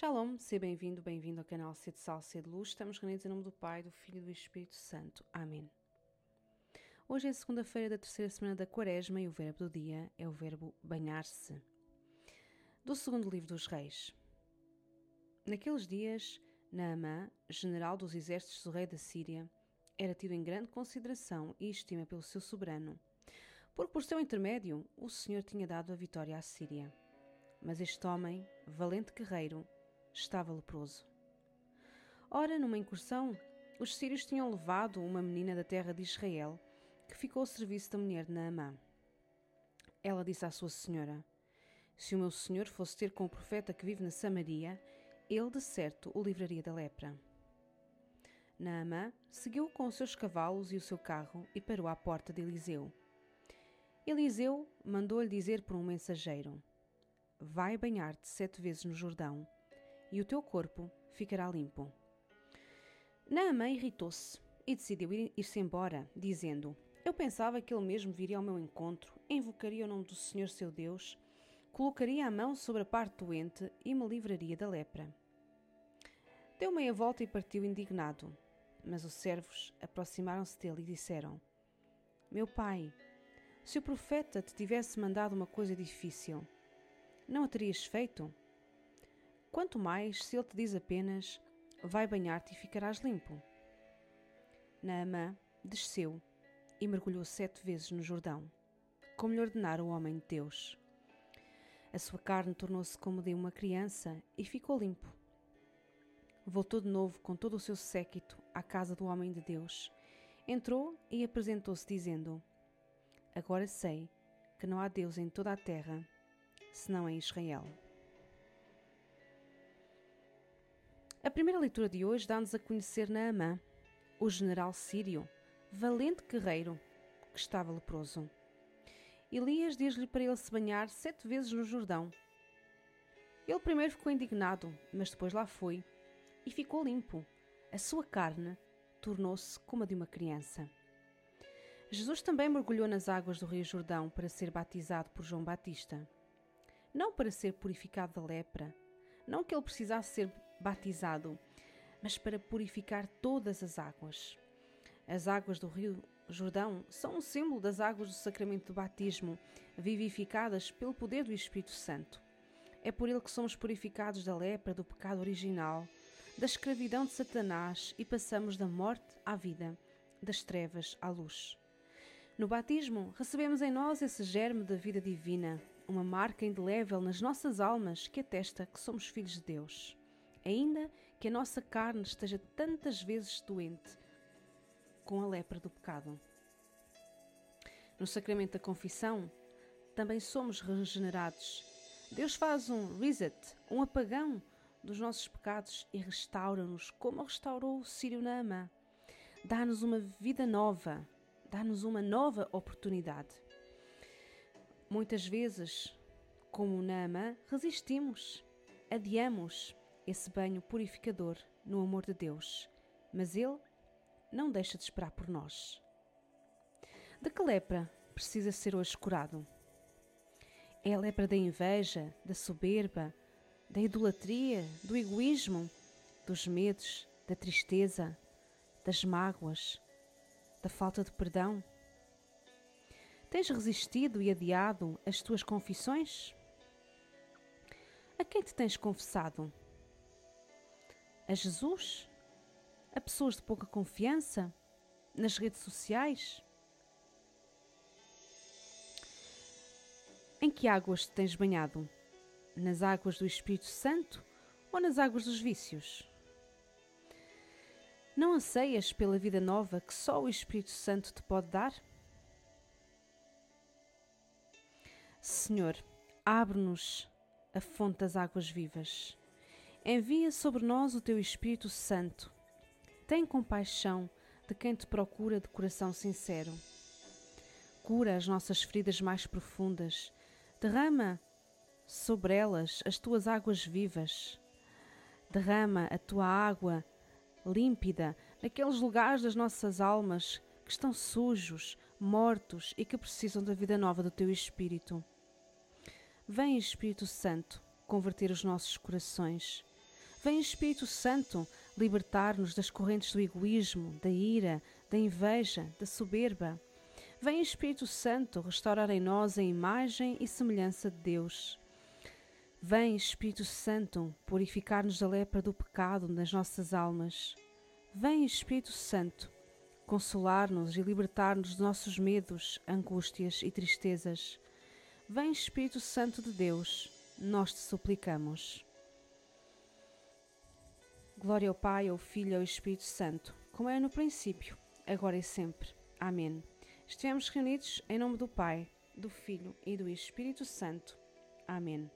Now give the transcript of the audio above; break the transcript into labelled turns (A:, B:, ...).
A: Shalom, seja bem-vindo, bem-vindo ao canal C de Sal, C de Luz. Estamos reunidos em nome do Pai, do Filho e do Espírito Santo. Amém. Hoje é segunda-feira da terceira semana da Quaresma e o verbo do dia é o verbo banhar-se. Do segundo livro dos Reis. Naqueles dias, Naamã, general dos exércitos do rei da Síria, era tido em grande consideração e estima pelo seu soberano, porque por seu intermédio o Senhor tinha dado a vitória à Síria. Mas este homem, valente guerreiro, estava leproso. Ora, numa incursão, os sírios tinham levado uma menina da terra de Israel que ficou ao serviço da mulher de Naamã. Ela disse à sua senhora: Se o meu senhor fosse ter com o profeta que vive na Samaria, ele de certo o livraria da lepra. Naamã seguiu com os seus cavalos e o seu carro e parou à porta de Eliseu. Eliseu mandou-lhe dizer por um mensageiro: Vai banhar-te sete vezes no Jordão e o teu corpo ficará limpo. Naamã irritou-se e decidiu ir-se embora, dizendo: Eu pensava que ele mesmo viria ao meu encontro, invocaria o nome do Senhor seu Deus, colocaria a mão sobre a parte doente e me livraria da lepra. Deu meia volta e partiu indignado. Mas os servos aproximaram-se dele e disseram: Meu pai, se o profeta te tivesse mandado uma coisa difícil, não a terias feito? Quanto mais se ele te diz apenas: Vai banhar-te e ficarás limpo. Naamã desceu e mergulhou sete vezes no Jordão, como lhe ordenara o homem de Deus. A sua carne tornou-se como de uma criança e ficou limpo. Voltou de novo com todo o seu séquito à casa do homem de Deus. Entrou e apresentou-se, dizendo: Agora sei que não há Deus em toda a terra, senão em Israel. A primeira leitura de hoje dá-nos a conhecer Naamã, o general sírio, valente guerreiro, que estava leproso. Elias diz-lhe para ele se banhar sete vezes no Jordão. Ele primeiro ficou indignado, mas depois lá foi e ficou limpo. A sua carne tornou-se como a de uma criança. Jesus também mergulhou nas águas do Rio Jordão para ser batizado por João Batista. Não para ser purificado da lepra, não que ele precisasse ser batizado, mas para purificar todas as águas. As águas do rio Jordão são um símbolo das águas do sacramento do batismo, vivificadas pelo poder do Espírito Santo. É por ele que somos purificados da lepra do pecado original, da escravidão de Satanás e passamos da morte à vida, das trevas à luz. No batismo, recebemos em nós esse germe da vida divina, uma marca indelével nas nossas almas que atesta que somos filhos de Deus ainda que a nossa carne esteja tantas vezes doente com a lepra do pecado. No sacramento da confissão, também somos regenerados. Deus faz um reset, um apagão dos nossos pecados e restaura-nos como restaurou o Sírio Naamã. Dá-nos uma vida nova, dá-nos uma nova oportunidade. Muitas vezes, como Naamã, resistimos, adiamos, esse banho purificador no amor de Deus, mas Ele não deixa de esperar por nós. De que lepra precisa ser hoje curado? É a lepra da inveja, da soberba, da idolatria, do egoísmo, dos medos, da tristeza, das mágoas, da falta de perdão? Tens resistido e adiado as tuas confissões? A quem te tens confessado? A Jesus? A pessoas de pouca confiança? Nas redes sociais? Em que águas te tens banhado? Nas águas do Espírito Santo ou nas águas dos vícios? Não anseias pela vida nova que só o Espírito Santo te pode dar? Senhor, abre-nos a fonte das águas vivas Envia sobre nós o teu Espírito Santo. Tem compaixão de quem te procura de coração sincero. Cura as nossas feridas mais profundas. Derrama sobre elas as tuas águas vivas. Derrama a tua água límpida naqueles lugares das nossas almas que estão sujos, mortos e que precisam da vida nova do teu Espírito. Vem, Espírito Santo, converter os nossos corações Vem Espírito Santo libertar-nos das correntes do egoísmo, da ira, da inveja, da soberba. Vem Espírito Santo restaurar em nós a imagem e semelhança de Deus. Vem Espírito Santo purificar-nos da lepra do pecado nas nossas almas. Vem Espírito Santo consolar-nos e libertar-nos dos nossos medos, angústias e tristezas. Vem Espírito Santo de Deus, nós te suplicamos. Glória ao Pai, ao Filho e ao Espírito Santo, como é no princípio, agora e sempre. Amém. Estivemos reunidos em nome do Pai, do Filho e do Espírito Santo. Amém.